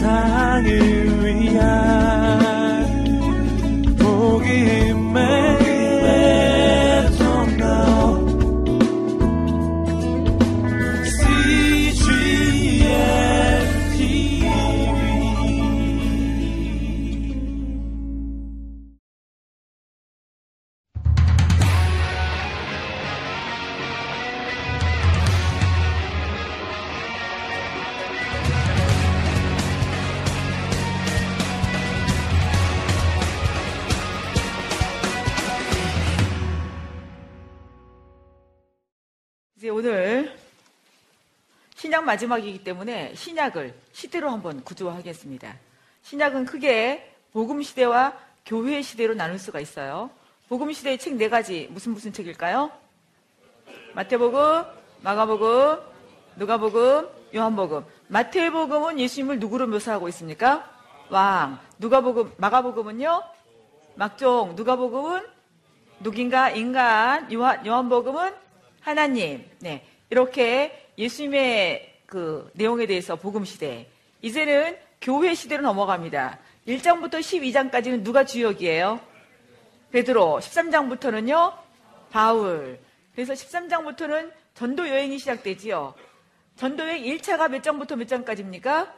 세상을 위한 마지막이기 때문에 신약을 시대로 한번 구조하겠습니다. 신약은 크게 복음 시대와 교회 시대로 나눌 수가 있어요. 복음 시대의 책 네 가지 무슨 무슨 책일까요? 마태복음, 마가복음, 누가복음, 요한복음. 마태복음은 예수님을 누구로 묘사하고 있습니까? 왕. 누가복음, 마가복음은요? 막종. 누가복음은 누군가 인간. 요한, 요한복음은 하나님. 네. 이렇게 예수님의 그 내용에 대해서 복음 시대. 이제는 교회 시대로 넘어갑니다. 1장부터 12장까지는 누가 주역이에요? 베드로. 13장부터는요? 바울. 그래서 13장부터는 전도 여행이 시작되지요. 전도 여행 1차가 몇 장부터 몇 장까지입니까?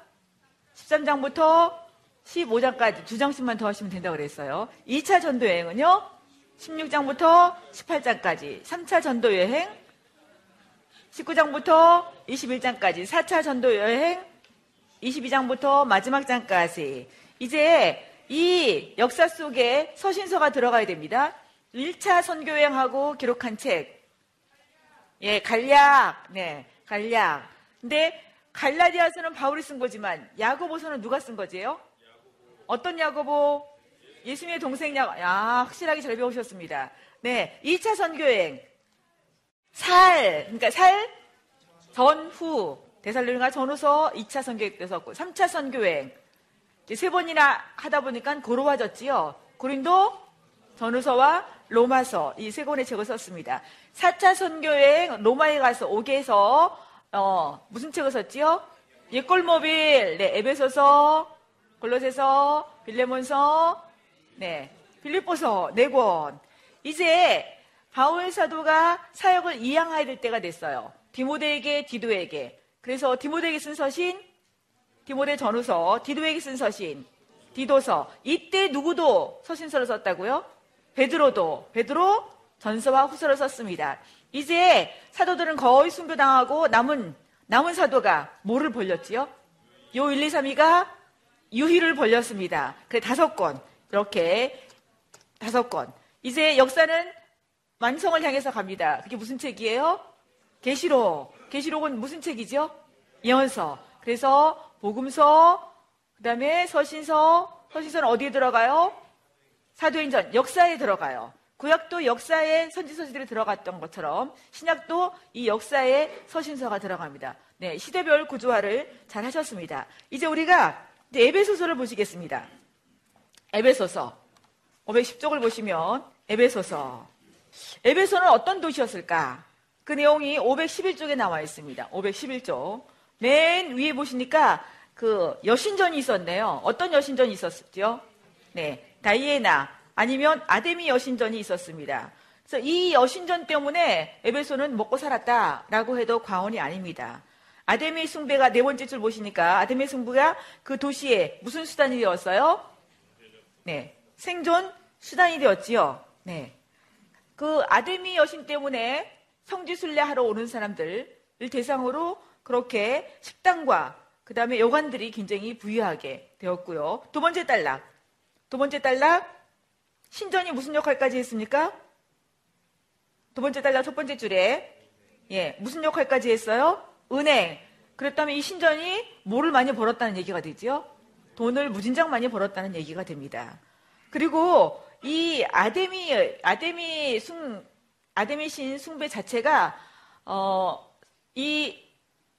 13장부터 15장까지 두 장씩만 더 하시면 된다고 그랬어요. 2차 전도 여행은요? 16장부터 18장까지 3차 전도 여행 19장부터 21장까지 4차 전도 여행 22장부터 마지막 장까지 이제 이 역사 속에 서신서가 들어가야 됩니다. 1차 선교여행하고 기록한 책. 예, 간략. 네, 간략. 근데 갈라디아서는 바울이 쓴 거지만 야고보서는 누가 쓴 거지요? 어떤 야고보? 예수님의 동생 야고보. 야, 확실하게 잘 배우셨습니다. 네, 2차 선교여행. 살, 그러니까 살, 전후, 대살로니가 전후서 2차 선교회 때 썼고, 3차 선교행. 세 번이나 하다 보니까 고로워졌지요. 고린도, 전후서와 로마서, 이 세 권의 책을 썼습니다. 4차 선교행, 로마에 가서 오게서, 어, 무슨 책을 썼지요? 옛골모빌, 네, 에베소서, 골로새서, 빌레몬서, 네, 빌립보서, 네 권. 이제 바울 사도가 사역을 이양해야 될 때가 됐어요. 디모데에게, 디도에게. 그래서 디모데에게 쓴 서신, 디모데 전후서, 디도에게 쓴 서신, 디도서. 이때 누구도 서신서를 썼다고요? 베드로도, 베드로 전서와 후서를 썼습니다. 이제 사도들은 거의 순교당하고 남은, 남은 사도가 뭐를 벌렸지요? 요 1, 2, 3위가 유희를 벌렸습니다. 그래, 다섯 권. 이렇게 다섯 권. 이제 역사는 완성을 향해서 갑니다. 그게 무슨 책이에요? 계시록. 계시록은 무슨 책이죠? 예언서. 그래서 복음서, 그다음에 서신서, 서신서는 어디에 들어가요? 사도행전 역사에 들어가요. 구약도 역사에 선지서지들이 들어갔던 것처럼 신약도 이 역사에 서신서가 들어갑니다. 네, 시대별 구조화를 잘 하셨습니다. 이제 우리가 에베소서를 보시겠습니다. 에베소서 510쪽을 보시면 에베소서 에베소는 어떤 도시였을까? 그 내용이 511쪽에 나와 있습니다. 511쪽. 맨 위에 보시니까 그 여신전이 있었네요. 어떤 여신전이 있었죠? 네. 다이애나 아니면 아데미 여신전이 있었습니다. 그래서 이 여신전 때문에 에베소는 먹고 살았다라고 해도 과언이 아닙니다. 아데미 숭배가 네 번째 줄 보시니까 아데미 숭배가 그 도시에 무슨 수단이 되었어요? 네. 생존 수단이 되었지요. 네. 그 아데미 여신 때문에 성지순례 하러 오는 사람들을 대상으로 그렇게 식당과 그 다음에 여관들이 굉장히 부유하게 되었고요. 두 번째 단락. 두 번째 단락. 신전이 무슨 역할까지 했습니까? 두 번째 단락 첫 번째 줄에. 예, 무슨 역할까지 했어요? 은행. 그랬다면 이 신전이 뭐를 많이 벌었다는 얘기가 되죠? 돈을 무진장 많이 벌었다는 얘기가 됩니다. 그리고 이 아데미 아데미 숭 아데미 신 숭배 자체가 어 이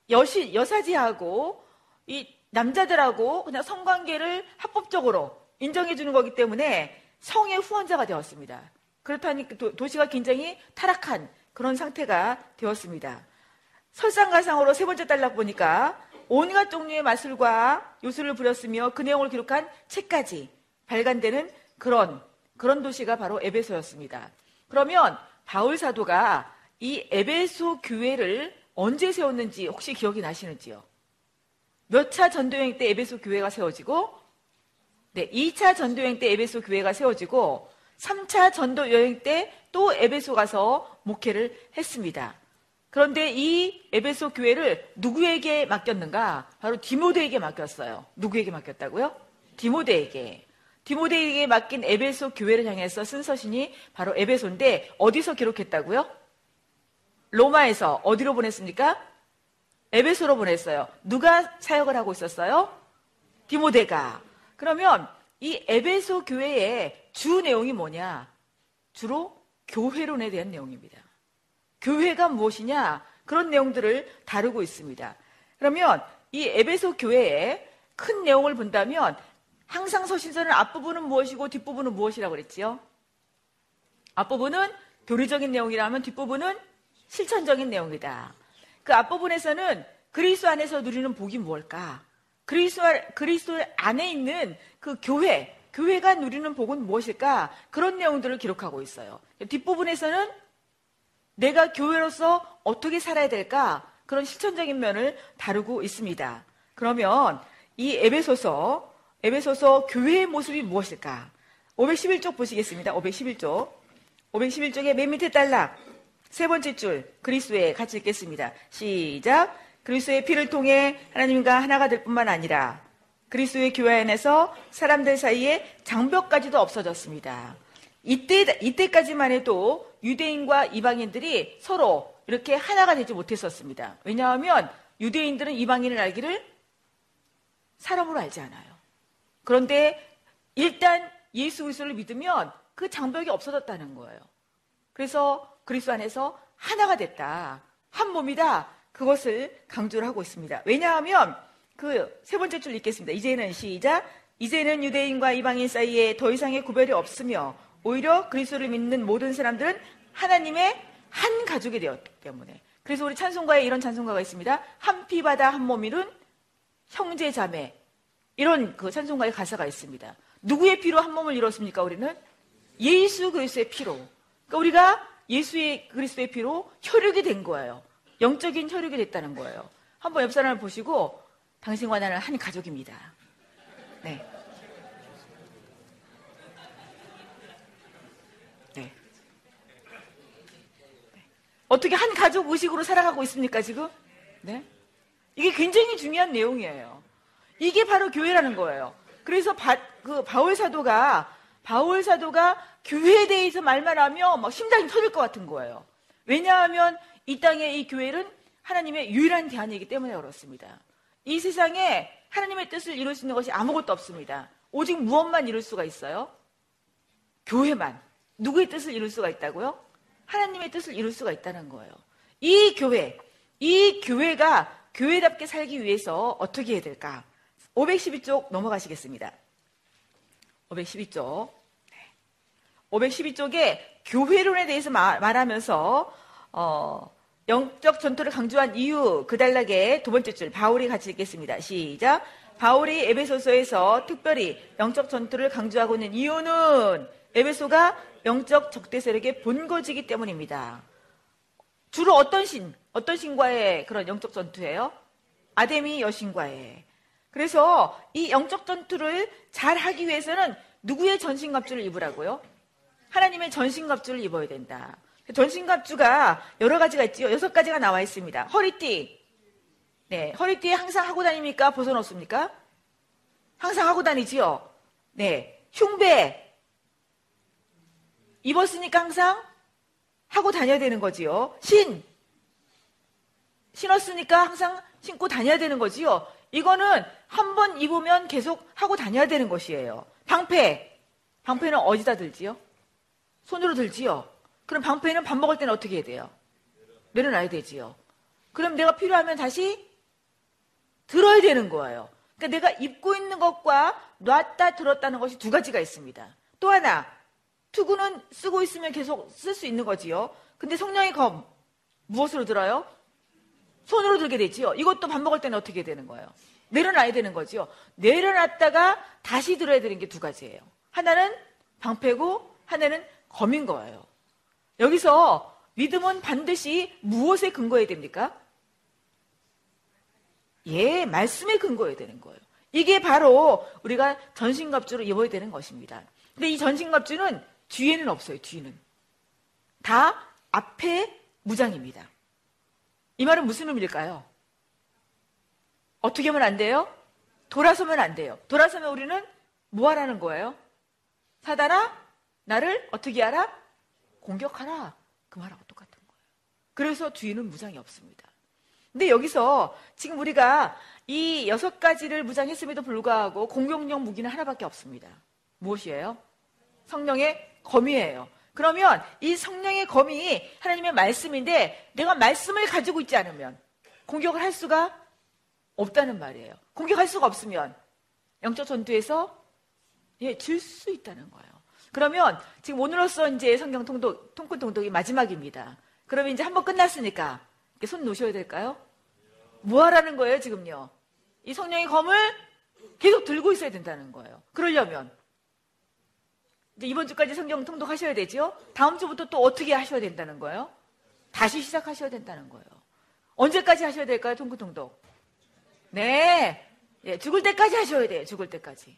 여시 여사지하고 이 남자들하고 그냥 성관계를 합법적으로 인정해 주는 거기 때문에 성의 후원자가 되었습니다. 그렇다니 도, 도시가 굉장히 타락한 그런 상태가 되었습니다. 설상가상으로 세 번째 단락 보니까 온갖 종류의 마술과 요술을 부렸으며 그 내용을 기록한 책까지 발간되는 그런 그런 도시가 바로 에베소였습니다. 그러면 바울 사도가 이 에베소 교회를 언제 세웠는지 혹시 기억이 나시는지요? 몇 차 전도여행 때 에베소 교회가 세워지고 네, 2차 전도여행 때 에베소 교회가 세워지고 3차 전도여행 때 또 에베소 가서 목회를 했습니다. 그런데 이 에베소 교회를 누구에게 맡겼는가? 바로 디모데에게 맡겼어요. 누구에게 맡겼다고요? 디모데에게. 디모데에게 맡긴 에베소 교회를 향해서 쓴 서신이 바로 에베소인데 어디서 기록했다고요? 로마에서 어디로 보냈습니까? 에베소로 보냈어요. 누가 사역을 하고 있었어요? 디모데가. 그러면 이 에베소 교회의 주 내용이 뭐냐? 주로 교회론에 대한 내용입니다. 교회가 무엇이냐? 그런 내용들을 다루고 있습니다. 그러면 이 에베소 교회의 큰 내용을 본다면 항상 서신서는 앞부분은 무엇이고 뒷부분은 무엇이라고 그랬지요? 앞부분은 교리적인 내용이라면 뒷부분은 실천적인 내용이다. 그 앞부분에서는 그리스도 안에서 누리는 복이 무엇일까? 그리스도, 그리스도 안에 있는 그 교회, 교회가 누리는 복은 무엇일까? 그런 내용들을 기록하고 있어요. 뒷부분에서는 내가 교회로서 어떻게 살아야 될까? 그런 실천적인 면을 다루고 있습니다. 그러면 이 에베소서, 에베소서 교회의 모습이 무엇일까? 511쪽 보시겠습니다. 511쪽. 511쪽의 맨 밑에 딸락. 세 번째 줄, 그리스도에 같이 읽겠습니다. 시작. 그리스도의 피를 통해 하나님과 하나가 될 뿐만 아니라 그리스도의 교회 안에서 사람들 사이에 장벽까지도 없어졌습니다. 이때, 이때까지만 해도 유대인과 이방인들이 서로 이렇게 하나가 되지 못했었습니다. 왜냐하면 유대인들은 이방인을 알기를 사람으로 알지 않아요. 그런데 일단 예수 그리스도를 믿으면 그 장벽이 없어졌다는 거예요. 그래서 그리스도 안에서 하나가 됐다. 한 몸이다. 그것을 강조를 하고 있습니다. 왜냐하면 그 세 번째 줄 읽겠습니다. 이제는 시작. 이제는 유대인과 이방인 사이에 더 이상의 구별이 없으며 오히려 그리스도를 믿는 모든 사람들은 하나님의 한 가족이 되었기 때문에. 그래서 우리 찬송가에 이런 찬송가가 있습니다. 한 피바다 한 몸이룬 형제 자매. 이런 그 찬송가의 가사가 있습니다. 누구의 피로 한 몸을 이뤘습니까? 우리는 예수 그리스도의 피로. 그러니까 우리가 예수의 그리스도의 피로 혈육이 된 거예요. 영적인 혈육이 됐다는 거예요. 한번 옆 사람을 보시고 당신과 나는 한 가족입니다. 네. 네. 어떻게 한 가족 의식으로 살아가고 있습니까, 지금? 네? 이게 굉장히 중요한 내용이에요. 이게 바로 교회라는 거예요. 그래서 바, 그 바울 사도가 바울 사도가 교회에 대해서 말만 하면 막 심장이 터질 것 같은 거예요. 왜냐하면 이 땅의 이 교회는 하나님의 유일한 대안이기 때문에 그렇습니다. 이 세상에 하나님의 뜻을 이룰 수 있는 것이 아무것도 없습니다. 오직 무엇만 이룰 수가 있어요? 교회만. 누구의 뜻을 이룰 수가 있다고요? 하나님의 뜻을 이룰 수가 있다는 거예요. 이 교회, 이 교회가 교회답게 살기 위해서 어떻게 해야 될까? 512쪽 넘어가시겠습니다. 512쪽. 512쪽에 교회론에 대해서 말 하면서 어, 영적 전투를 강조한 이유 그 단락의 두 번째 줄 바울이 같이 읽겠습니다. 시작. 바울이 에베소서에서 특별히 영적 전투를 강조하고 있는 이유는 에베소가 영적 적대 세력의 본거지이기 때문입니다. 주로 어떤 신, 어떤 신과의 그런 영적 전투예요? 아데미 여신과의. 그래서 이 영적 전투를 잘 하기 위해서는 누구의 전신갑주를 입으라고요? 하나님의 전신갑주를 입어야 된다. 전신갑주가 여러 가지가 있지요. 여섯 가지가 나와 있습니다. 허리띠. 네, 허리띠에 항상 하고 다닙니까? 벗어놓습니까? 항상 하고 다니지요. 네, 흉배. 입었으니까 항상 하고 다녀야 되는 거지요. 신. 신었으니까 항상 신고 다녀야 되는 거지요. 이거는 한 번 입으면 계속 하고 다녀야 되는 것이에요. 방패. 방패는 어디다 들지요? 손으로 들지요. 그럼 방패는 밥 먹을 때는 어떻게 해야 돼요? 내려놔야 되지요. 그럼 내가 필요하면 다시 들어야 되는 거예요. 그러니까 내가 입고 있는 것과 놨다 들었다는 것이 두 가지가 있습니다. 또 하나, 투구는 쓰고 있으면 계속 쓸 수 있는 거지요. 근데 성령의 검, 무엇으로 들어요? 손으로 들게 되지요. 이것도 밥 먹을 때는 어떻게 되는 거예요? 내려놔야 되는 거지요. 내려놨다가 다시 들어야 되는 게 두 가지예요. 하나는 방패고 하나는 검인 거예요. 여기서 믿음은 반드시 무엇에 근거해야 됩니까? 예, 말씀에 근거해야 되는 거예요. 이게 바로 우리가 전신갑주를 입어야 되는 것입니다. 근데 이 전신갑주는 뒤에는 없어요, 뒤는. 다 앞에 무장입니다. 이 말은 무슨 의미일까요? 어떻게 하면 안 돼요? 돌아서면 안 돼요. 돌아서면 우리는 뭐 하라는 거예요? 사단아, 나를 어떻게 하라? 공격하라. 그 말하고 똑같은 거예요. 그래서 뒤에는 무장이 없습니다. 근데 여기서 지금 우리가 이 여섯 가지를 무장했음에도 불구하고 공격용 무기는 하나밖에 없습니다. 무엇이에요? 성령의 검이에요. 그러면 이 성령의 검이 하나님의 말씀인데 내가 말씀을 가지고 있지 않으면 공격을 할 수가 없다는 말이에요. 공격할 수가 없으면 영적 전투에서 예, 질 수 있다는 거예요. 그러면 지금 오늘로써 이제 성경 통독, 통큰 통독이 마지막입니다. 그러면 이제 한번 끝났으니까 손 놓으셔야 될까요? 뭐 하라는 거예요, 지금요? 이 성령의 검을 계속 들고 있어야 된다는 거예요. 그러려면 이제 이번 주까지 성경 통독하셔야 되죠? 다음 주부터 또 어떻게 하셔야 된다는 거예요? 다시 시작하셔야 된다는 거예요. 언제까지 하셔야 될까요, 통큰 통독? 네. 예, 죽을 때까지 하셔야 돼요, 죽을 때까지.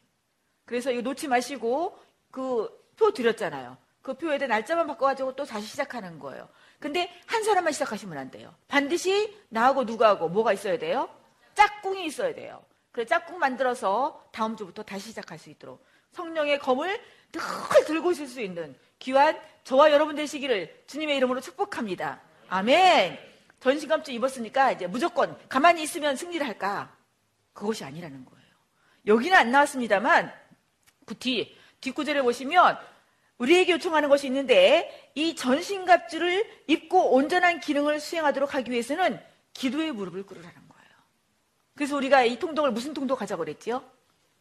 그래서 이거 놓지 마시고 그 표 드렸잖아요. 그 표에 대한 날짜만 바꿔가지고 또 다시 시작하는 거예요. 근데 한 사람만 시작하시면 안 돼요. 반드시 나하고 누가하고 뭐가 있어야 돼요? 짝꿍이 있어야 돼요. 그래 짝꿍 만들어서 다음 주부터 다시 시작할 수 있도록 성령의 검을 늘 들고 있을 수 있는 귀한 저와 여러분 되시기를 주님의 이름으로 축복합니다. 아멘. 전신감주 입었으니까 이제 무조건 가만히 있으면 승리를 할까? 그것이 아니라는 거예요. 여기는 안 나왔습니다만 그 뒤, 뒷구절에 보시면 우리에게 요청하는 것이 있는데 이 전신갑주를 입고 온전한 기능을 수행하도록 하기 위해서는 기도의 무릎을 꿇으라는 거예요. 그래서 우리가 이 통독을 무슨 통독 하자고 그랬지요?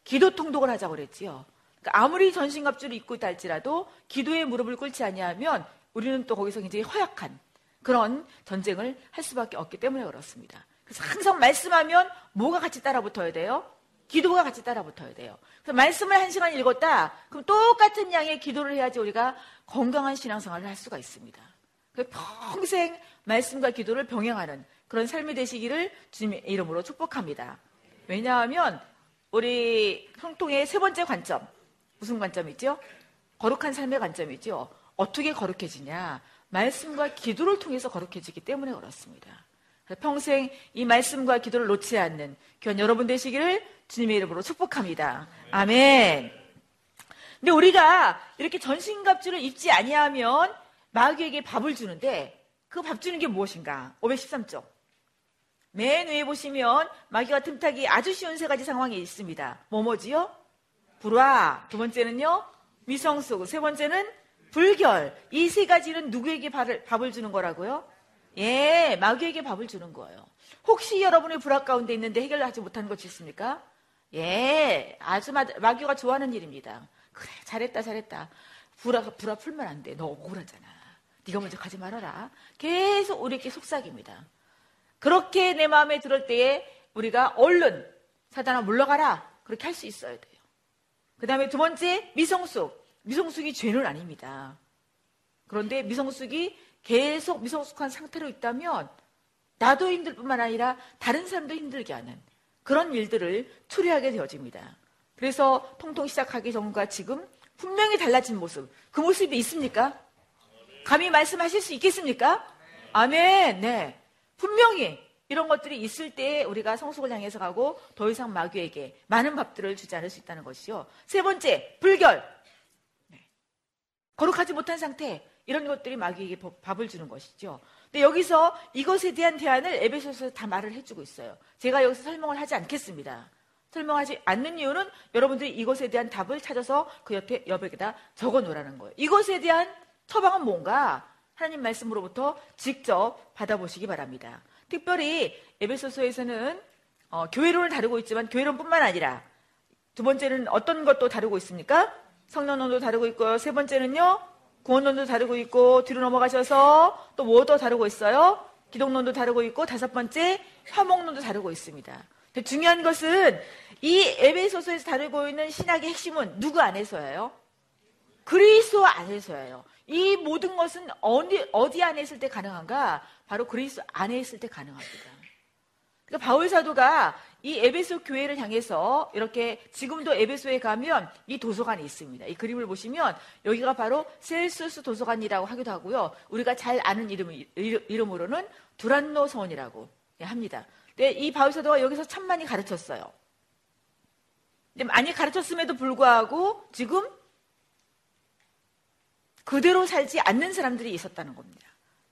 기도 통독을 하자고 그랬지요. 그러니까 아무리 전신갑주를 입고 있다 할지라도 기도의 무릎을 꿇지 아니하면 우리는 또 거기서 굉장히 허약한 그런 전쟁을 할 수밖에 없기 때문에 그렇습니다. 그래서 항상 말씀하면 뭐가 같이 따라 붙어야 돼요? 기도가 같이 따라 붙어야 돼요. 그래서 말씀을 한 시간 읽었다? 그럼 똑같은 양의 기도를 해야지 우리가 건강한 신앙생활을 할 수가 있습니다. 평생 말씀과 기도를 병행하는 그런 삶이 되시기를 주님의 이름으로 축복합니다. 왜냐하면 우리 성통의 세 번째 관점, 무슨 관점이죠? 거룩한 삶의 관점이죠. 어떻게 거룩해지냐? 말씀과 기도를 통해서 거룩해지기 때문에 그렇습니다. 평생 이 말씀과 기도를 놓지 않는 귀한 여러분 되시기를 주님의 이름으로 축복합니다. 아멘. 근데 우리가 이렇게 전신갑주를 입지 아니하면 마귀에게 밥을 주는데 그 밥 주는 게 무엇인가? 513쪽. 맨 위에 보시면 마귀가 틈타기 아주 쉬운 세 가지 상황이 있습니다. 뭐뭐지요? 불화. 두 번째는요? 위성수. 세 번째는 불결. 이 세 가지는 누구에게 밥을, 주는 거라고요? 예, 마귀에게 밥을 주는 거예요. 혹시 여러분의 불화 가운데 있는데 해결하지 못하는 것이 있습니까? 예, 아주 마, 마귀가 좋아하는 일입니다. 그래, 잘했다, 잘했다. 불화, 불화 풀면 안 돼. 너 억울하잖아. 네가 먼저 가지 말아라. 계속 우리에게 속삭입니다. 그렇게 내 마음에 들을 때에 우리가 얼른 사단아 물러가라. 그렇게 할 수 있어야 돼요. 그 다음에 두 번째, 미성숙. 미성숙이 죄는 아닙니다. 그런데 미성숙이 계속 미성숙한 상태로 있다면 나도 힘들 뿐만 아니라 다른 사람도 힘들게 하는 그런 일들을 초래하게 되어집니다. 그래서 통통 시작하기 전과 지금 분명히 달라진 모습, 그 모습이 있습니까? 감히 말씀하실 수 있겠습니까? 아멘, 네. 분명히 이런 것들이 있을 때 우리가 성숙을 향해서 가고 더 이상 마귀에게 많은 밥들을 주지 않을 수 있다는 것이요. 세 번째, 불결. 네. 거룩하지 못한 상태. 이런 것들이 마귀에게 밥을 주는 것이죠. 근데 여기서 이것에 대한 대안을 에베소서에서 다 말을 해주고 있어요. 제가 여기서 설명을 하지 않겠습니다. 설명하지 않는 이유는 여러분들이 이것에 대한 답을 찾아서 그 옆에 여백에다 적어 놓으라는 거예요. 이것에 대한 처방은 뭔가 하나님 말씀으로부터 직접 받아보시기 바랍니다. 특별히 에베소서에서는 어, 교회론을 다루고 있지만 교회론뿐만 아니라 두 번째는 어떤 것도 다루고 있습니까? 성령론도 다루고 있고요. 세 번째는요. 구원론도 다루고 있고 뒤로 넘어가셔서 또뭐더 다루고 있어요? 기독론도 다루고 있고 다섯 번째 화목론도 다루고 있습니다. 중요한 것은 이 에베소서에서 다루고 있는 신학의 핵심은 누구 안에서예요? 그리스도 안에서예요. 이 모든 것은 어디, 어디 안에 있을 때 가능한가? 바로 그리스도 안에 있을 때 가능합니다. 그러니까 바울 사도가 이 에베소 교회를 향해서 이렇게 지금도 에베소에 가면 이 도서관이 있습니다. 이 그림을 보시면 여기가 바로 셀수스 도서관이라고 하기도 하고요. 우리가 잘 아는 이름, 이름으로는 두란노 서원이라고 합니다. 근데 이 바울 사도가 여기서 참 많이 가르쳤어요. 근데 많이 가르쳤음에도 불구하고 지금 그대로 살지 않는 사람들이 있었다는 겁니다.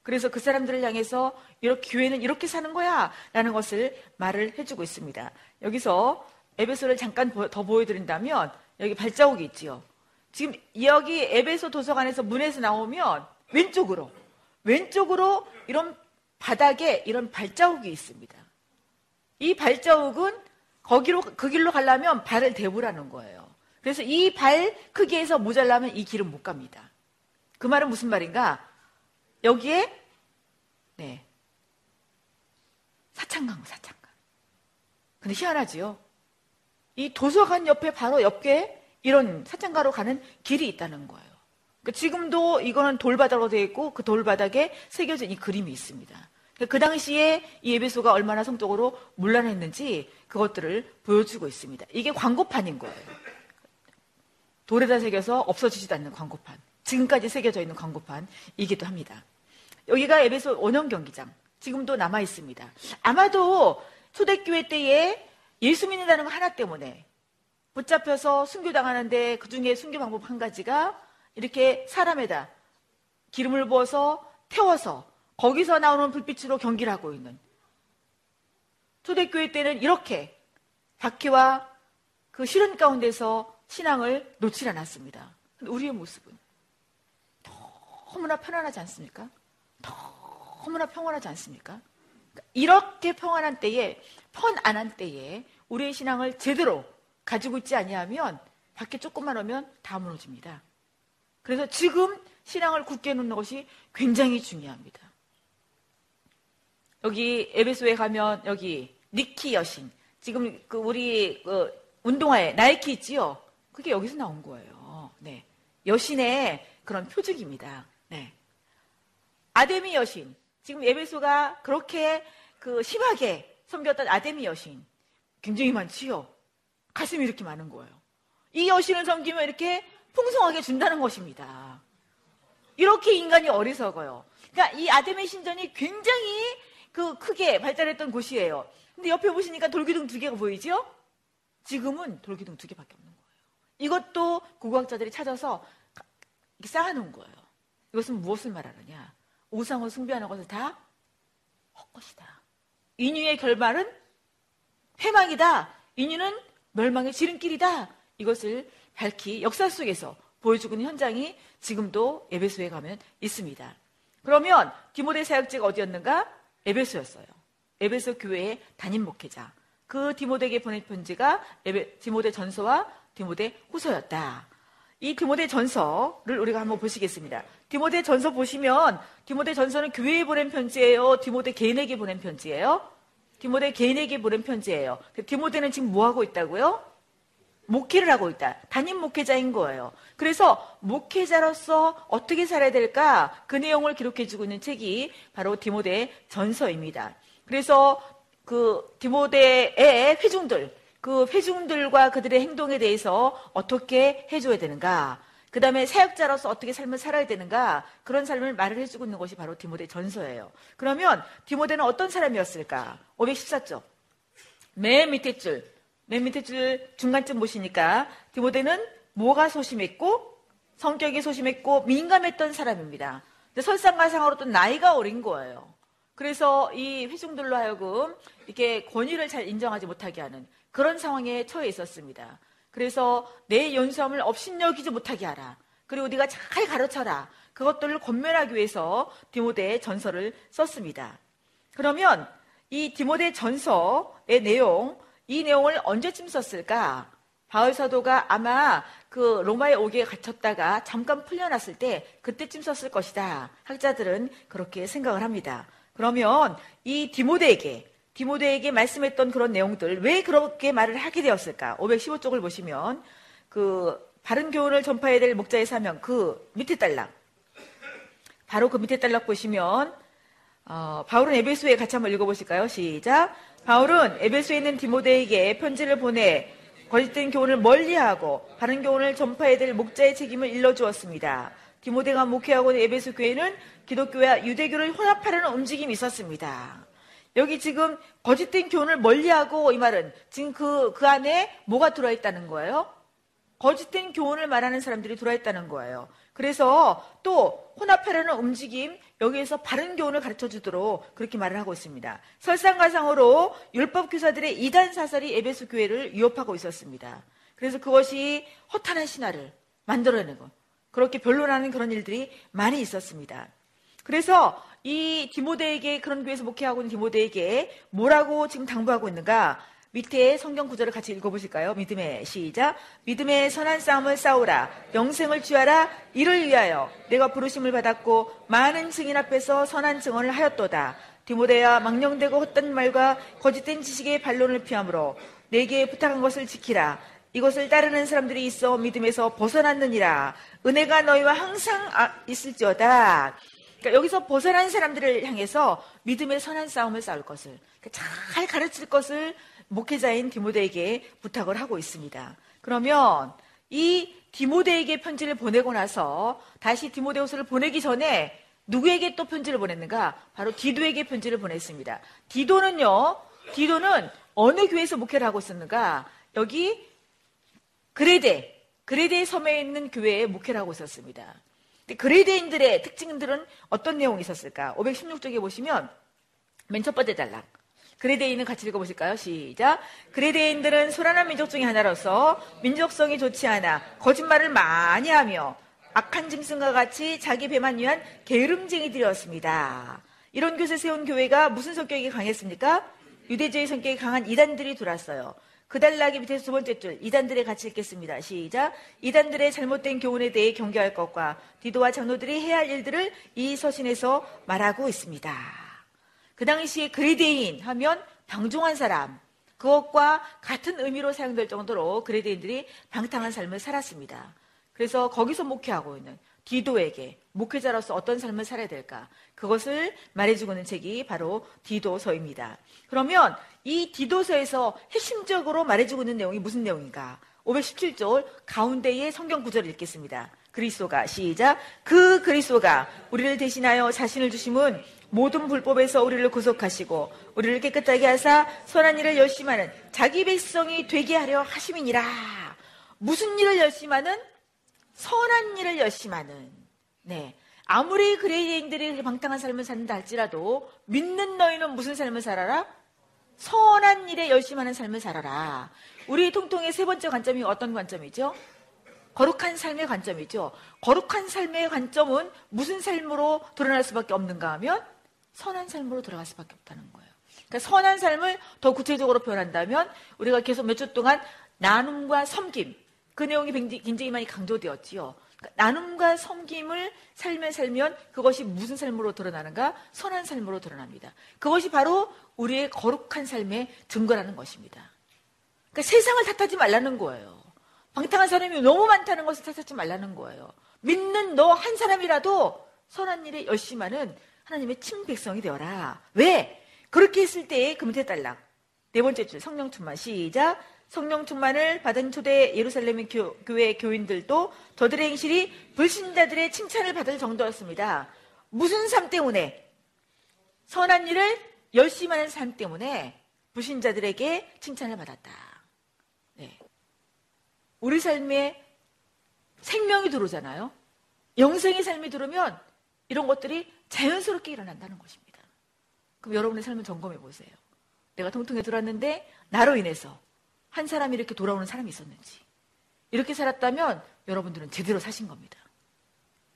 그래서 그 사람들을 향해서 이렇게 교회는 이렇게 사는 거야 라는 것을 말을 해주고 있습니다. 여기서 에베소를 잠깐 더 보여드린다면 여기 발자국이 있지요. 지금 여기 에베소 도서관에서 문에서 나오면 왼쪽으로 왼쪽으로 이런 바닥에 이런 발자국이 있습니다. 이 발자국은 거기로 그 길로 가려면 발을 대보라는 거예요. 그래서 이 발 크기에서 모자라면 이 길은 못 갑니다. 그 말은 무슨 말인가? 여기에 네 사창강 사창강. 근데 희한하지요. 이 도서관 옆에 바로 옆에 이런 사창가로 가는 길이 있다는 거예요. 그러니까 지금도 이거는 돌바닥으로 되어 있고 그 돌바닥에 새겨진 이 그림이 있습니다. 그러니까 그 당시에 이 예배소가 얼마나 성적으로 문란했는지 그것들을 보여주고 있습니다. 이게 광고판인 거예요. 돌에다 새겨서 없어지지도 않는 광고판. 지금까지 새겨져 있는 광고판이기도 합니다. 여기가 에베소 원형 경기장. 지금도 남아 있습니다. 아마도 초대교회 때에 예수 믿는다는 거 하나 때문에 붙잡혀서 순교당하는데 그 중에 순교 방법 한 가지가 이렇게 사람에다 기름을 부어서 태워서 거기서 나오는 불빛으로 경기를 하고 있는 초대교회 때는 이렇게 박해와 그 실현 가운데서 신앙을 놓지 않았습니다. 우리의 모습은 너무나 편안하지 않습니까? 너무나 평안하지 않습니까? 이렇게 평안한 때에, 편안한 때에 우리의 신앙을 제대로 가지고 있지 아니하면 밖에 조금만 오면 다 무너집니다. 그래서 지금 신앙을 굳게 놓는 것이 굉장히 중요합니다. 여기 에베소에 가면 여기 니키 여신 지금 그 우리 그 운동화에 나이키 있지요? 그게 여기서 나온 거예요. 네. 여신의 그런 표적입니다. 네. 아데미 여신. 지금 에베소가 그렇게 그 심하게 섬겼던 아데미 여신. 굉장히 많지요. 가슴이 이렇게 많은 거예요. 이 여신을 섬기면 이렇게 풍성하게 준다는 것입니다. 이렇게 인간이 어리석어요. 그러니까 이 아데미 신전이 굉장히 그 크게 발달했던 곳이에요. 근데 옆에 보시니까 돌기둥 두 개가 보이죠? 지금은 돌기둥 두 개밖에 없는 거예요. 이것도 고고학자들이 찾아서 쌓아놓은 거예요. 이것은 무엇을 말하느냐? 우상을 숭배하는 것을 다 헛것이다. 인유의 결말은 회망이다. 인유는 멸망의 지름길이다. 이것을 밝히 역사 속에서 보여주고 있는 현장이 지금도 에베소에 가면 있습니다. 그러면 디모데 사역지가 어디였는가? 에베소였어요. 에베소 교회의 담임 목회자. 그 디모데에게 보낸 편지가 디모데 전서와 디모데 후서였다. 이 디모데 전서를 우리가 한번 보시겠습니다. 디모데 전서 보시면 디모데 전서는 교회에 보낸 편지예요. 디모데 개인에게 보낸 편지예요. 디모데 개인에게 보낸 편지예요. 디모데는 지금 뭐 하고 있다고요? 목회를 하고 있다. 담임 목회자인 거예요. 그래서 목회자로서 어떻게 살아야 될까? 그 내용을 기록해 주고 있는 책이 바로 디모데 전서입니다. 그래서 그 디모데의 회중들, 그 회중들과 그들의 행동에 대해서 어떻게 해줘야 되는가. 그 다음에 사역자로서 어떻게 삶을 살아야 되는가. 그런 삶을 말을 해주고 있는 것이 바로 디모데 전서예요. 그러면 디모데는 어떤 사람이었을까? 514쪽. 맨 밑에 줄, 맨 밑에 줄 중간쯤 보시니까 디모데는 뭐가 소심했고 성격이 소심했고 민감했던 사람입니다. 설상가상으로 또 나이가 어린 거예요. 그래서 이 회중들로 하여금 이렇게 권위를 잘 인정하지 못하게 하는 그런 상황에 처해 있었습니다. 그래서 내 연수함을 업신여기지 못하게 하라. 그리고 네가 잘 가르쳐라. 그것들을 권면하기 위해서 디모데 전서를 썼습니다. 그러면 이 디모데 전서의 내용, 이 내용을 언제쯤 썼을까? 바울 사도가 아마 그 로마에 오게 갇혔다가 잠깐 풀려났을 때 그때쯤 썼을 것이다. 학자들은 그렇게 생각을 합니다. 그러면 이 디모데에게 디모데에게 말씀했던 그런 내용들 왜 그렇게 말을 하게 되었을까? 515쪽을 보시면 그 바른 교훈을 전파해야 될 목자의 사명 그 밑에 달락 바로 그 밑에 달락 보시면 어, 바울은 에베소에 같이 한번 읽어보실까요? 시작. 바울은 에베소에 있는 디모데에게 편지를 보내 거짓된 교훈을 멀리하고 바른 교훈을 전파해야 될 목자의 책임을 일러주었습니다. 디모데가 목회하고 있는 에베소 교회는 기독교와 유대교를 혼합하려는 움직임이 있었습니다. 여기 지금 거짓된 교훈을 멀리하고 이 말은 지금 그, 그 안에 뭐가 들어있다는 거예요? 거짓된 교훈을 말하는 사람들이 들어있다는 거예요. 그래서 또 혼합하려는 움직임, 여기에서 바른 교훈을 가르쳐 주도록 그렇게 말을 하고 있습니다. 설상가상으로 율법 교사들의 이단 사설이 에베소 교회를 위협하고 있었습니다. 그래서 그것이 허탄한 신화를 만들어내고 그렇게 변론하는 그런 일들이 많이 있었습니다. 그래서 이 디모데에게 그런 교회에서 목회하고 있는 디모데에게 뭐라고 지금 당부하고 있는가? 밑에 성경 구절을 같이 읽어보실까요? 믿음의 시작. 믿음의 선한 싸움을 싸우라. 영생을 취하라. 이를 위하여 내가 부르심을 받았고 많은 증인 앞에서 선한 증언을 하였도다. 디모데야 망령되고 헛된 말과 거짓된 지식의 반론을 피함으로 내게 부탁한 것을 지키라. 이것을 따르는 사람들이 있어 믿음에서 벗어났느니라. 은혜가 너희와 항상 아, 있을지어다. 그러니까 여기서 벗어난 사람들을 향해서 믿음의 선한 싸움을 싸울 것을 그러니까 잘 가르칠 것을 목회자인 디모데에게 부탁을 하고 있습니다. 그러면 이 디모데에게 편지를 보내고 나서 다시 디모데후서를 보내기 전에 누구에게 또 편지를 보냈는가? 바로 디도에게 편지를 보냈습니다. 디도는요, 디도는 어느 교회에서 목회를 하고 있었는가? 여기 그레데, 그레데 섬에 있는 교회에 목회를 하고 있었습니다. 그레데인들의 특징들은 어떤 내용이 있었을까? 516쪽에 보시면 맨 첫 번째 단락. 그레데인은 같이 읽어보실까요? 시작. 그레데인들은 소란한 민족 중의 하나로서 민족성이 좋지 않아 거짓말을 많이 하며 악한 짐승과 같이 자기 배만 위한 게으름쟁이들이었습니다. 이런 곳에 세운 교회가 무슨 성격이 강했습니까? 유대주의 성격이 강한 이단들이 들어왔어요. 그 단락이 밑에서 두 번째 줄 이단들의 같이 읽겠습니다. 시작. 이단들의 잘못된 교훈에 대해 경계할 것과 디도와 장로들이 해야 할 일들을 이 서신에서 말하고 있습니다. 그 당시에 그레데인 하면 방종한 사람, 그것과 같은 의미로 사용될 정도로 그레데인들이 방탕한 삶을 살았습니다. 그래서 거기서 목회하고 있는 디도에게 목회자로서 어떤 삶을 살아야 될까? 그것을 말해주고 있는 책이 바로 디도서입니다. 그러면 이 디도서에서 핵심적으로 말해주고 있는 내용이 무슨 내용인가? 517절 가운데의 성경 구절을 읽겠습니다. 그리스도가 시작 그 그리스도가 우리를 대신하여 자신을 주심은 모든 불법에서 우리를 구속하시고 우리를 깨끗하게 하사 선한 일을 열심히 하는 자기 백성이 되게 하려 하심이니라. 무슨 일을 열심히 하는? 선한 일을 열심히 하는. 네. 아무리 그레이인들이 방탕한 삶을 산다 할지라도 믿는 너희는 무슨 삶을 살아라? 선한 일에 열심히 하는 삶을 살아라. 우리 통통의 세 번째 관점이 어떤 관점이죠? 거룩한 삶의 관점이죠. 거룩한 삶의 관점은 무슨 삶으로 드러날 수밖에 없는가 하면 선한 삶으로 들어갈 수밖에 없다는 거예요. 그러니까 선한 삶을 더 구체적으로 표현한다면 우리가 계속 몇 주 동안 나눔과 섬김 그 내용이 굉장히 많이 강조되었지요. 그러니까 나눔과 섬김을 삶에 살면 그것이 무슨 삶으로 드러나는가? 선한 삶으로 드러납니다. 그것이 바로 우리의 거룩한 삶의 증거라는 것입니다. 그러니까 세상을 탓하지 말라는 거예요. 방탕한 사람이 너무 많다는 것을 탓하지 말라는 거예요. 믿는 너 한 사람이라도 선한 일에 열심히 하는 하나님의 친백성이 되어라. 왜? 그렇게 했을 때에 금태 달랑. 네 번째 줄 성령 충만 시작. 성령 충만을 받은 초대 예루살렘 교, 교회 교인들도 저들의 행실이 불신자들의 칭찬을 받을 정도였습니다. 무슨 삶 때문에? 선한 일을 열심히 하는 삶 때문에 불신자들에게 칭찬을 받았다. 네. 우리 삶에 생명이 들어오잖아요. 영생의 삶이 들어오면 이런 것들이 자연스럽게 일어난다는 것입니다. 그럼 여러분의 삶을 점검해 보세요. 내가 통통해 들어왔는데 나로 인해서 한 사람이 이렇게 돌아오는 사람이 있었는지 이렇게 살았다면 여러분들은 제대로 사신 겁니다.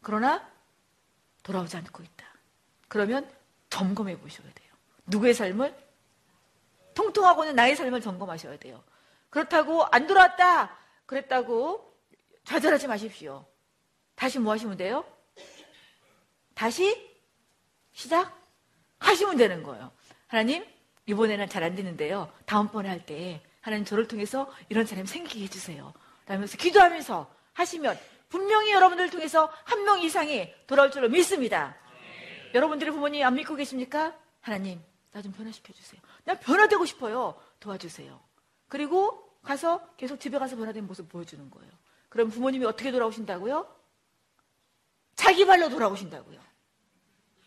그러나 돌아오지 않고 있다. 그러면 점검해 보셔야 돼요. 누구의 삶을? 통통하고는 나의 삶을 점검하셔야 돼요. 그렇다고 안 돌아왔다. 그랬다고 좌절하지 마십시오. 다시 뭐 하시면 돼요? 다시 시작. 하시면 되는 거예요. 하나님, 이번에는 잘 안 되는데요. 다음번에 할 때 하나님 저를 통해서 이런 사람이 생기게 해주세요. 라면서 기도하면서 하시면 분명히 여러분들 통해서 한 명 이상이 돌아올 줄로 믿습니다. 여러분들의 부모님 안 믿고 계십니까? 하나님, 나 좀 변화시켜 주세요. 나 변화되고 싶어요. 도와주세요. 그리고 가서 계속 집에 가서 변화된 모습 보여주는 거예요. 그럼 부모님이 어떻게 돌아오신다고요? 자기 발로 돌아오신다고요.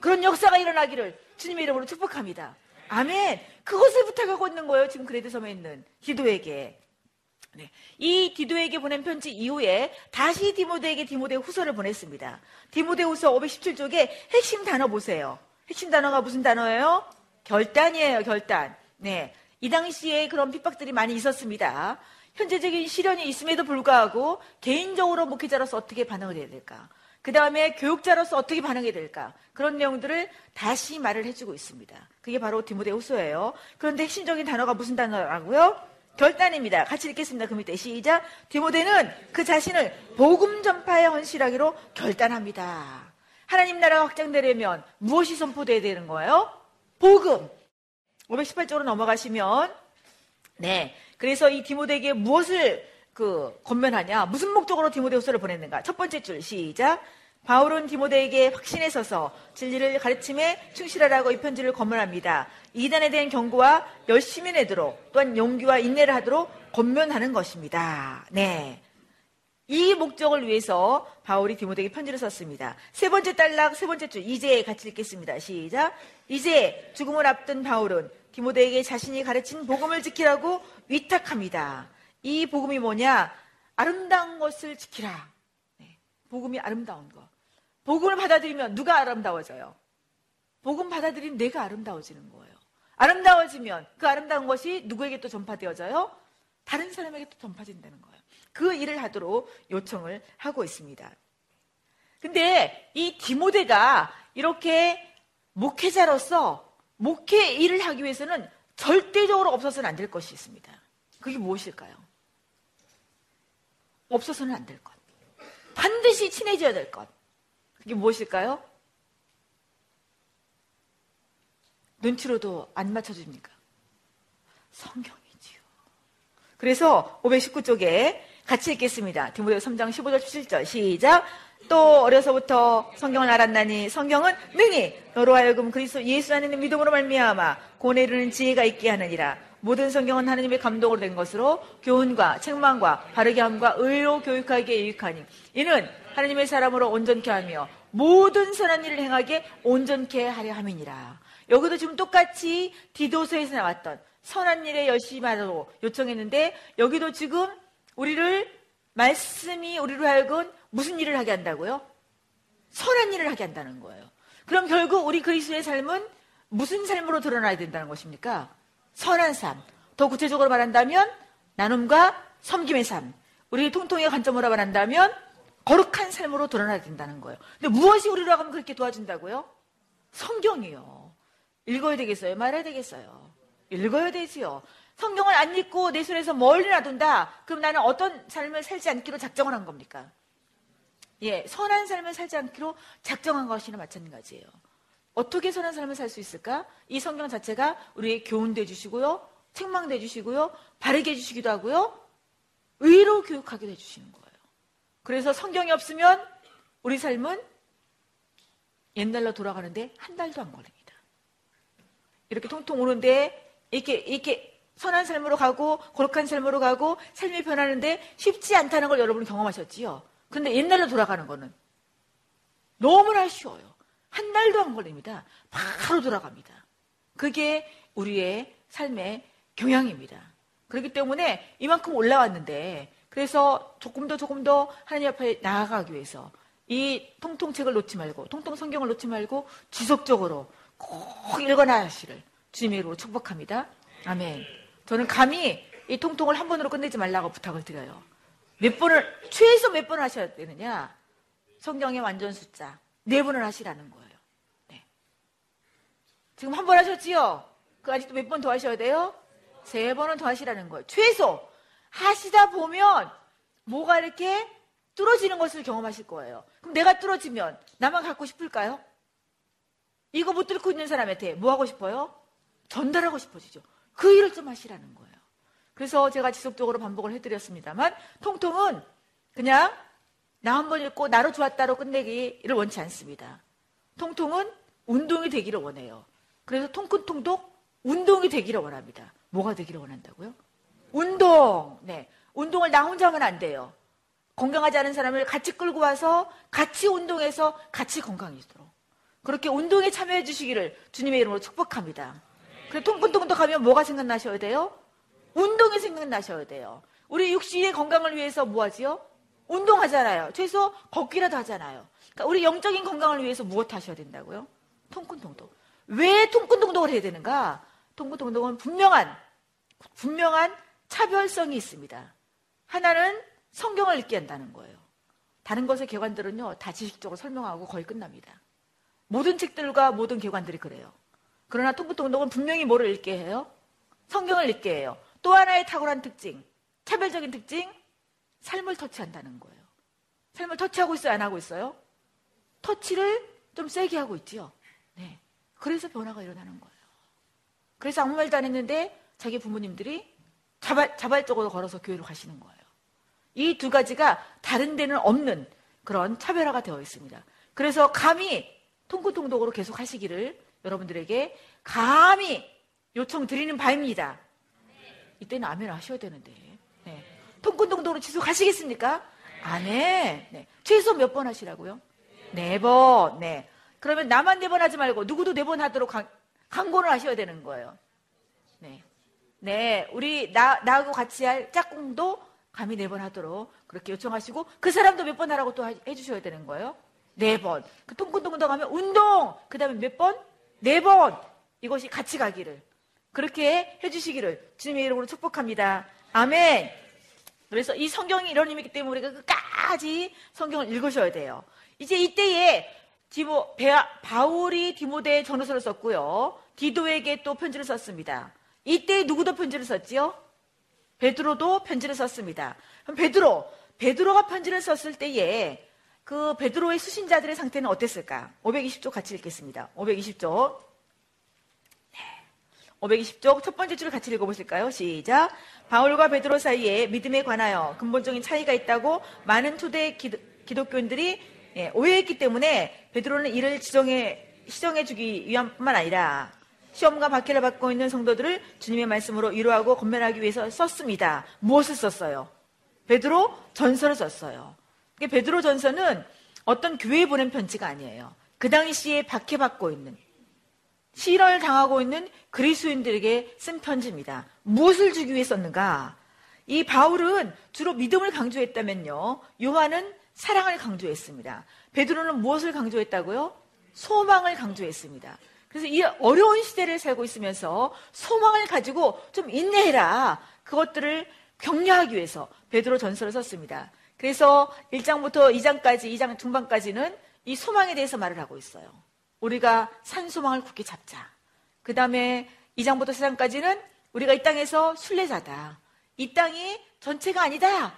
그런 역사가 일어나기를 주님의 이름으로 축복합니다. 아멘. 그것을 부탁하고 있는 거예요. 지금 그레드 섬에 있는 디도에게. 네. 이 디도에게 보낸 편지 이후에 다시 디모데에게 디모데 후서를 보냈습니다. 디모데 후서 517쪽에 핵심 단어 보세요. 핵심 단어가 무슨 단어예요? 결단이에요, 결단. 네. 이 당시에 그런 핍박들이 많이 있었습니다. 현재적인 시련이 있음에도 불구하고 개인적으로 목회자로서 어떻게 반응을 해야 될까? 그 다음에 교육자로서 어떻게 반응해야 될까? 그런 내용들을 다시 말을 해주고 있습니다. 그게 바로 디모데 후서예요. 그런데 핵심적인 단어가 무슨 단어라고요? 결단입니다. 같이 읽겠습니다. 그 밑에 시작. 디모데는 그 자신을 복음 전파에 헌신하기로 결단합니다. 하나님 나라가 확장되려면 무엇이 선포돼야 되는 거예요? 복음. 518쪽으로 넘어가시면 네. 그래서 이 디모데에게 무엇을 그 건면하냐? 무슨 목적으로 디모데후서를 보냈는가? 첫 번째 줄 시작. 바울은 디모데에게 확신에 서서 진리를 가르침에 충실하라고 이 편지를 건면합니다. 이단에 대한 경고와 열심히 내도록 또한 용기와 인내를 하도록 건면하는 것입니다. 네. 이 목적을 위해서 바울이 디모데에게 편지를 썼습니다. 세 번째 단락, 세 번째 줄, 이제 같이 읽겠습니다. 시작. 이제 죽음을 앞둔 바울은 디모데에게 자신이 가르친 복음을 지키라고 위탁합니다. 이 복음이 뭐냐? 아름다운 것을 지키라. 네. 복음이 아름다운 것. 복음을 받아들이면 누가 아름다워져요? 복음 받아들이면 내가 아름다워지는 거예요. 아름다워지면 그 아름다운 것이 누구에게 또 전파되어져요? 다른 사람에게 또 전파된다는 거예요. 그 일을 하도록 요청을 하고 있습니다. 근데 이 디모데가 이렇게 목회자로서 목회 일을 하기 위해서는 절대적으로 없어서는 안 될 것이 있습니다. 그게 무엇일까요? 없어서는 안 될 것. 반드시 친해져야 될 것. 그게 무엇일까요? 눈치로도 안 맞춰줍니까? 성경이지요. 그래서 519쪽에 같이 읽겠습니다. 디모데 3장 15절 17절 시작. 또 어려서부터 성경을 알았나니 성경은 능히 너로 하여금 그리스도 예수 안에 있는 믿음으로 말미암아 고뇌 이르는 지혜가 있게 하느니라. 모든 성경은 하나님의 감동으로 된 것으로 교훈과 책망과 바르게 함과 의로 교육하기에 유익하니 이는 하나님의 사람으로 온전케 하며 모든 선한 일을 행하게 온전케 하려 함이니라. 여기도 지금 똑같이 디도서에서 나왔던 선한 일에 열심히 하라고 요청했는데 여기도 지금 우리를 말씀이 우리로 하여금 무슨 일을 하게 한다고요? 선한 일을 하게 한다는 거예요. 그럼 결국 우리 그리스도의 삶은 무슨 삶으로 드러나야 된다는 것입니까? 선한 삶. 더 구체적으로 말한다면 나눔과 섬김의 삶. 우리 통통의 관점으로 말한다면 거룩한 삶으로 드러나야 된다는 거예요. 근데 무엇이 우리로 하면 그렇게 도와준다고요? 성경이요. 읽어야 되겠어요? 말해야 되겠어요? 읽어야 되지요. 성경을 안 읽고 내 손에서 멀리 놔둔다? 그럼 나는 어떤 삶을 살지 않기로 작정을 한 겁니까? 예, 선한 삶을 살지 않기로 작정한 것이나 마찬가지예요. 어떻게 선한 삶을 살 수 있을까? 이 성경 자체가 우리의 교훈도 해주시고요, 책망도 해주시고요, 바르게 해주시기도 하고요, 의로 교육하기도 해주시는 거예요. 그래서 성경이 없으면 우리 삶은 옛날로 돌아가는데 한 달도 안 걸립니다. 이렇게 통통 오는데 이렇게 이렇게 선한 삶으로 가고 거룩한 삶으로 가고 삶이 변하는데 쉽지 않다는 걸 여러분 경험하셨지요. 근데 옛날로 돌아가는 거는 너무나 쉬워요. 한 달도 안 걸립니다. 바로 돌아갑니다. 그게 우리의 삶의 경향입니다. 그렇기 때문에 이만큼 올라왔는데 그래서 조금 더 조금 더 하나님 앞에 나아가기 위해서 이 통통책을 놓지 말고 통통 성경을 놓지 말고 지속적으로 꼭 읽어놔야 하시를 주님의 이름으로 축복합니다. 아멘. 저는 감히 이 통통을 한 번으로 끝내지 말라고 부탁을 드려요. 몇 번을 최소 몇 번을 하셔야 되느냐? 성경의 완전 숫자 네 번을 하시라는 거예요. 네. 지금 한 번 하셨지요? 그 아직도 몇 번 더 하셔야 돼요? 세 번은 더 하시라는 거예요. 최소 하시다 보면 뭐가 이렇게 뚫어지는 것을 경험하실 거예요. 그럼 내가 뚫어지면 나만 갖고 싶을까요? 이거 못 들고 있는 사람한테 뭐 하고 싶어요? 전달하고 싶어지죠. 그 일을 좀 하시라는 거예요. 그래서 제가 지속적으로 반복을 해드렸습니다만 통통은 그냥 나 한 번 읽고 나로 좋았다로 끝내기를 원치 않습니다. 통통은 운동이 되기를 원해요. 그래서 통큰통독 운동이 되기를 원합니다. 뭐가 되기를 원한다고요? 운동. 네. 운동을 나 혼자 하면 안 돼요. 건강하지 않은 사람을 같이 끌고 와서 같이 운동해서 같이 건강해지도록. 그렇게 운동에 참여해 주시기를 주님의 이름으로 축복합니다. 그래 통근통독 하면 뭐가 생각나셔야 돼요? 운동이 생각나셔야 돼요. 우리 육신의 건강을 위해서 뭐 하지요? 운동하잖아요. 최소 걷기라도 하잖아요. 그러니까 우리 영적인 건강을 위해서 무엇 하셔야 된다고요? 통근통독. 왜 통근통독을 해야 되는가? 통근통독은 분명한 분명한 차별성이 있습니다. 하나는 성경을 읽게 한다는 거예요. 다른 것의 개관들은요, 다 지식적으로 설명하고 거의 끝납니다. 모든 책들과 모든 개관들이 그래요. 그러나 통구통독은 분명히 뭐를 읽게 해요? 성경을 읽게 해요. 또 하나의 탁월한 특징, 차별적인 특징, 삶을 터치한다는 거예요. 삶을 터치하고 있어요? 안 하고 있어요? 터치를 좀 세게 하고 있지요. 네. 그래서 변화가 일어나는 거예요. 그래서 아무 말도 안 했는데 자기 부모님들이 자발, 자발적으로 걸어서 교회로 가시는 거예요. 이 두 가지가 다른 데는 없는 그런 차별화가 되어 있습니다. 그래서 감히 통구통독으로 계속 하시기를 여러분들에게 감히 요청 드리는 바입니다. 이때는 아멘 하셔야 되는데. 네. 통구통독으로 지속하시겠습니까? 아멘. 네. 최소 몇 번 하시라고요? 네 번. 네. 그러면 나만 네 번 하지 말고 누구도 네 번 하도록 강, 강권을 하셔야 되는 거예요. 네. 네. 우리 나, 나하고 같이 할 짝꿍도 감히 네 번 하도록 그렇게 요청하시고 그 사람도 몇 번 하라고 또 해주셔야 되는 거예요. 네 번. 그 통근통근 하면 운동. 그 다음에 몇 번? 네 번. 이것이 같이 가기를. 그렇게 해주시기를 주님의 이름으로 축복합니다. 아멘. 그래서 이 성경이 이런 의미이기 때문에 우리가 끝까지 성경을 읽으셔야 돼요. 이제 이때에 디모, 바울이 디모데에 전후서를 썼고요. 디도에게 또 편지를 썼습니다. 이때 누구도 편지를 썼지요? 베드로도 편지를 썼습니다. 그럼 베드로, 베드로가 편지를 썼을 때에 그 베드로의 수신자들의 상태는 어땠을까? 520쪽 같이 읽겠습니다. 520쪽. 네. 520쪽 첫 번째 줄을 같이 읽어보실까요? 시작. 바울과 베드로 사이에 믿음에 관하여 근본적인 차이가 있다고 많은 초대 기도, 기독교인들이 예, 오해했기 때문에 베드로는 이를 지정해 시정해 주기 위함뿐만 아니라 시험과 박해를 받고 있는 성도들을 주님의 말씀으로 위로하고 건면하기 위해서 썼습니다. 무엇을 썼어요? 베드로 전설을 썼어요. 베드로 전서는 어떤 교회에 보낸 편지가 아니에요. 그 당시에 박해받고 있는 실언을 당하고 있는 그리스도인들에게 쓴 편지입니다. 무엇을 주기 위해 썼는가? 이 바울은 주로 믿음을 강조했다면요. 요한은 사랑을 강조했습니다. 베드로는 무엇을 강조했다고요? 소망을 강조했습니다. 그래서 이 어려운 시대를 살고 있으면서 소망을 가지고 좀 인내해라. 그것들을 격려하기 위해서 베드로 전설을 썼습니다. 그래서 1장부터 2장까지, 2장 중반까지는 이 소망에 대해서 말을 하고 있어요. 우리가 산 소망을 굳게 잡자. 그 다음에 2장부터 4장까지는 우리가 이 땅에서 순례자다. 이 땅이 전체가 아니다.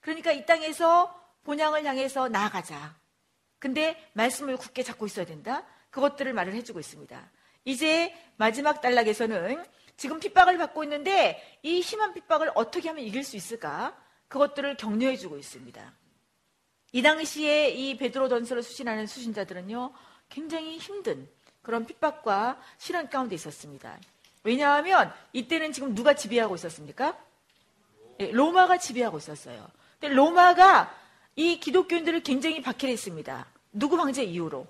그러니까 이 땅에서 본향을 향해서 나아가자. 근데 말씀을 굳게 잡고 있어야 된다. 그것들을 말을 해주고 있습니다. 이제 마지막 단락에서는 지금 핍박을 받고 있는데 이 심한 핍박을 어떻게 하면 이길 수 있을까? 그것들을 격려해주고 있습니다. 이 당시에 이 베드로 전설을 수신하는 수신자들은요, 굉장히 힘든 그런 핍박과 실현 가운데 있었습니다. 왜냐하면 이때는 지금 누가 지배하고 있었습니까? 네, 로마가 지배하고 있었어요. 근데 로마가 이 기독교인들을 굉장히 박해했습니다. 누구 황제 이후로?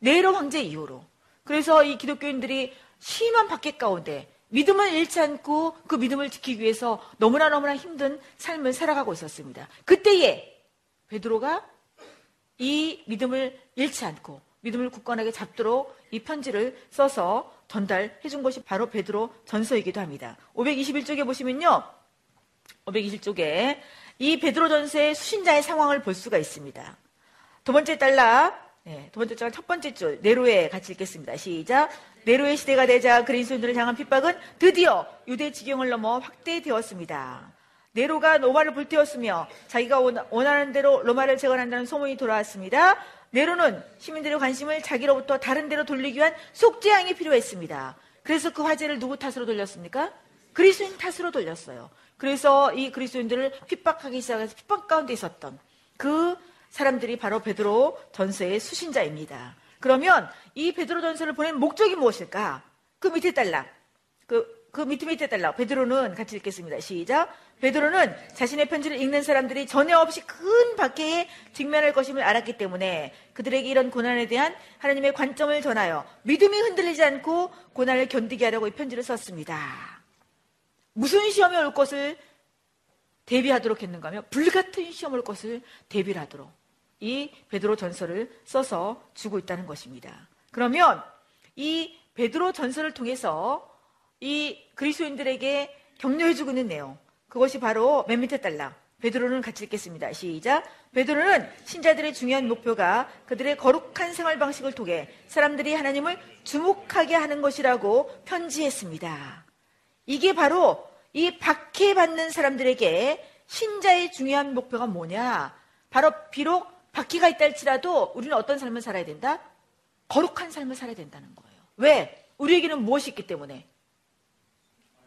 네로 황제 이후로. 그래서 이 기독교인들이 심한 박해 가운데 믿음을 잃지 않고 그 믿음을 지키기 위해서 너무나 너무나 힘든 삶을 살아가고 있었습니다. 그때에 베드로가 이 믿음을 잃지 않고 믿음을 굳건하게 잡도록 이 편지를 써서 전달해 준 것이 바로 베드로 전서이기도 합니다. 521쪽에 보시면요. 521쪽에 이 베드로 전서의 수신자의 상황을 볼 수가 있습니다. 두 번째 달라 네, 두 번째 장 첫 번째 줄 네로에 같이 읽겠습니다. 시작. 네로의 시대가 되자 그리스도인들을 향한 핍박은 드디어 유대 지경을 넘어 확대되었습니다. 네로가 로마를 불태웠으며 자기가 원하는 대로 로마를 재건한다는 소문이 돌아왔습니다. 네로는 시민들의 관심을 자기로부터 다른 데로 돌리기 위한 속죄양이 필요했습니다. 그래서 그 화제를 누구 탓으로 돌렸습니까? 그리스도인 탓으로 돌렸어요. 그래서 이 그리스도인들을 핍박하기 시작해서 핍박 가운데 있었던 그 사람들이 바로 베드로 전서의 수신자입니다. 그러면 이 베드로 전서를 보낸 목적이 무엇일까? 그 밑에 달라. 그, 그 밑에 밑에 달라. 베드로는 같이 읽겠습니다. 시작. 베드로는 자신의 편지를 읽는 사람들이 전혀 없이 큰 박해에 직면할 것임을 알았기 때문에 그들에게 이런 고난에 대한 하나님의 관점을 전하여 믿음이 흔들리지 않고 고난을 견디게 하려고 이 편지를 썼습니다. 무슨 시험이 올 것을 대비하도록 했는가 하면 불같은 시험 올 것을 대비를 하도록 이 베드로 전설을 써서 주고 있다는 것입니다. 그러면 이 베드로 전설을 통해서 이 그리스도인들에게 격려해주고 있는 내용 그것이 바로 맨 밑에 달라 베드로는 같이 읽겠습니다. 시작. 베드로는 신자들의 중요한 목표가 그들의 거룩한 생활 방식을 통해 사람들이 하나님을 주목하게 하는 것이라고 편지했습니다. 이게 바로 이 박해받는 사람들에게 신자의 중요한 목표가 뭐냐? 바로 비록 박해가 있다 할지라도 우리는 어떤 삶을 살아야 된다? 거룩한 삶을 살아야 된다는 거예요. 왜? 우리에게는 무엇이 있기 때문에?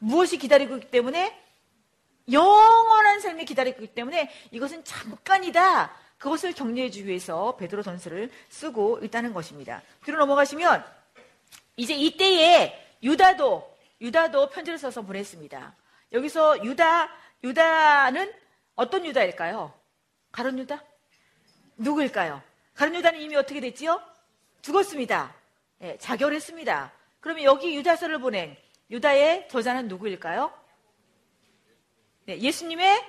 무엇이 기다리고 있기 때문에? 영원한 삶이 기다리고 있기 때문에 이것은 잠깐이다. 그것을 격려해 주기 위해서 베드로 전설을 쓰고 있다는 것입니다. 뒤로 넘어가시면 이제 이때에 유다도 유다도 편지를 써서 보냈습니다. 여기서 유다 유다는 어떤 유다일까요? 가론 유다? 누구일까요? 가론 유다는 이미 어떻게 됐지요? 죽었습니다. 네, 자결했습니다. 그러면 여기 유다서를 보낸 유다의 저자는 누구일까요? 네, 예수님의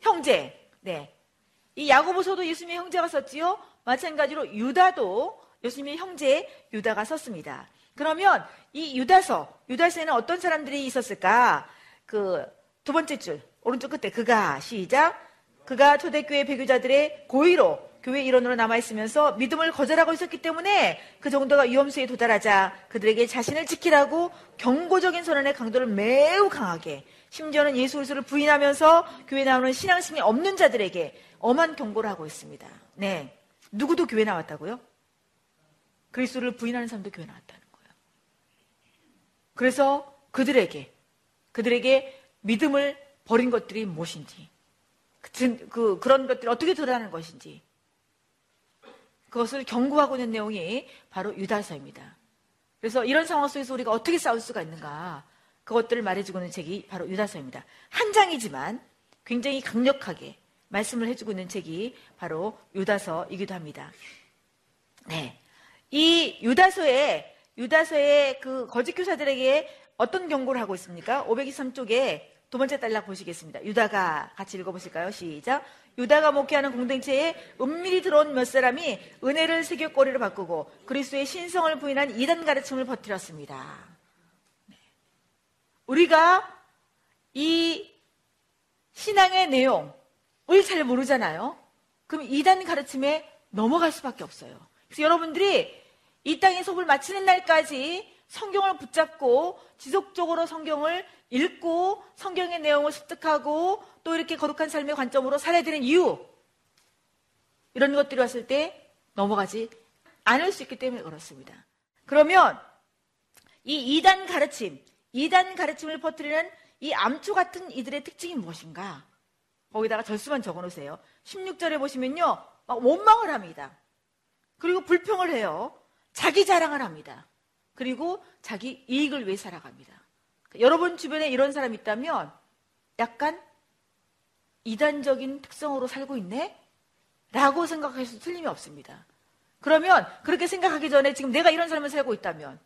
형제. 네. 이 야고보서도 예수님의 형제가 썼지요. 마찬가지로 유다도 예수님의 형제 유다가 썼습니다. 그러면 이 유다서, 유다서에는 어떤 사람들이 있었을까? 그 두 번째 줄, 오른쪽 끝에 그가 시작. 그가 초대교회 배교자들의 고의로 교회 일원으로 남아있으면서 믿음을 거절하고 있었기 때문에 그 정도가 위험수에 도달하자 그들에게 자신을 지키라고 경고적인 선언의 강도를 매우 강하게 심지어는 예수 그리스도를 부인하면서 교회 나오는 신앙심이 없는 자들에게 엄한 경고를 하고 있습니다. 네. 누구도 교회 나왔다고요? 그리스도를 부인하는 사람도 교회 나왔다는 거예요. 그래서 그들에게 그들에게 믿음을 버린 것들이 무엇인지 그, 그, 그런 것들이 어떻게 드러나는 것인지 그것을 경고하고 있는 내용이 바로 유다서입니다. 그래서 이런 상황 속에서 우리가 어떻게 싸울 수가 있는가 그것들을 말해주고 있는 책이 바로 유다서입니다. 한 장이지만 굉장히 강력하게 말씀을 해주고 있는 책이 바로 유다서이기도 합니다. 네. 이 유다서에, 유다서의 그 거짓 교사들에게 어떤 경고를 하고 있습니까? 523쪽에 두 번째 단락 보시겠습니다. 유다가 같이 읽어보실까요? 시작. 유다가 목회하는 공동체에 은밀히 들어온 몇 사람이 은혜를 세교꼬리로 바꾸고 그리스도의 신성을 부인한 이단 가르침을 버티렸습니다. 네. 우리가 이 신앙의 내용을 잘 모르잖아요. 그럼 이단 가르침에 넘어갈 수밖에 없어요. 그래서 여러분들이 이 땅에 속을 마치는 날까지 성경을 붙잡고 지속적으로 성경을 읽고 성경의 내용을 습득하고 또 이렇게 거룩한 삶의 관점으로 살아야 되는 이유 이런 것들이 왔을 때 넘어가지 않을 수 있기 때문에 그렇습니다. 그러면 이 이단 가르침, 이단 가르침을 퍼뜨리는 이 암초 같은 이들의 특징이 무엇인가? 거기다가 절수만 적어 놓으세요. 16절에 보시면요. 막 원망을 합니다. 그리고 불평을 해요. 자기 자랑을 합니다. 그리고 자기 이익을 위해 살아갑니다. 여러분 주변에 이런 사람 있다면 약간 이단적인 특성으로 살고 있네? 라고 생각하셔도 틀림이 없습니다. 그러면 그렇게 생각하기 전에 지금 내가 이런 삶을 살고 있다면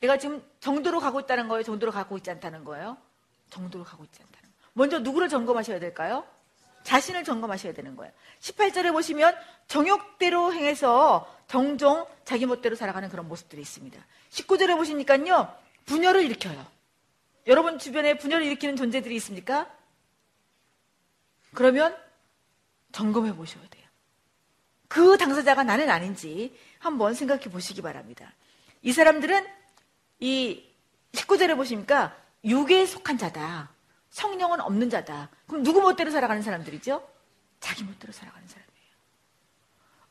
내가 지금 정도로 가고 있다는 거예요? 정도로 가고 있지 않다는 거예요? 정도로 가고 있지 않다는 거예요. 먼저 누구를 점검하셔야 될까요? 자신을 점검하셔야 되는 거예요. 18절에 보시면 정욕대로 행해서 종종 자기 멋대로 살아가는 그런 모습들이 있습니다. 19절에 보시니까요. 분열을 일으켜요. 여러분 주변에 분열을 일으키는 존재들이 있습니까? 그러면 점검해 보셔야 돼요. 그 당사자가 나는 아닌지 한번 생각해 보시기 바랍니다. 이 사람들은 이 19절에 보시니까 육에 속한 자다. 성령은 없는 자다. 그럼 누구 멋대로 살아가는 사람들이죠? 자기 멋대로 살아가는 사람이에요.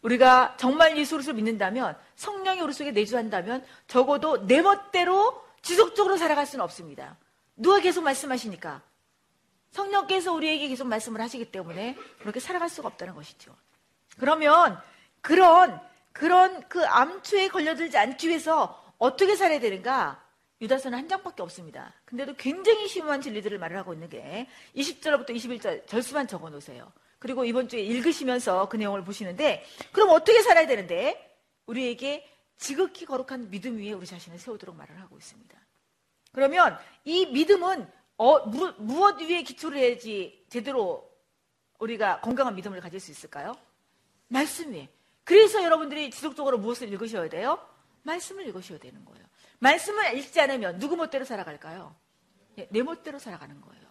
우리가 정말 예수 그리스도를 믿는다면 성령이 우리 속에 내주한다면 적어도 내 멋대로 지속적으로 살아갈 수는 없습니다. 누가 계속 말씀하시니까 성령께서 우리에게 계속 말씀을 하시기 때문에 그렇게 살아갈 수가 없다는 것이죠. 그러면 그런 그런 그 암초에 걸려들지 않기 위해서 어떻게 살아야 되는가? 유다서는 한 장밖에 없습니다. 근데도 굉장히 심오한 진리들을 말을 하고 있는 게 20절부터 21절 절수만 적어 놓으세요. 그리고 이번 주에 읽으시면서 그 내용을 보시는데 그럼 어떻게 살아야 되는데 우리에게 지극히 거룩한 믿음 위에 우리 자신을 세우도록 말을 하고 있습니다. 그러면 이 믿음은 어, 무, 무엇 위에 기초를 해야지 제대로 우리가 건강한 믿음을 가질 수 있을까요? 말씀 위에. 그래서 여러분들이 지속적으로 무엇을 읽으셔야 돼요? 말씀을 읽으셔야 되는 거예요. 말씀을 읽지 않으면 누구 멋대로 살아갈까요? 예, 내 멋대로 살아가는 거예요.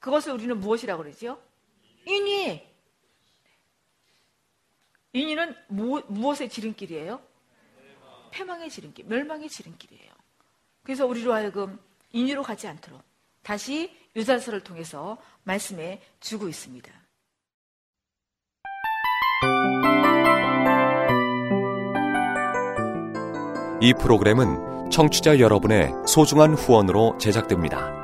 그것을 우리는 무엇이라고 그러죠? 인위. 인위는 무, 무엇의 지름길이에요? 패망의 지름길, 멸망의 지름길이에요. 그래서 우리로 하여금 인위로 가지 않도록 다시 유자서를 통해서 말씀해 주고 있습니다. 이 프로그램은 청취자 여러분의 소중한 후원으로 제작됩니다.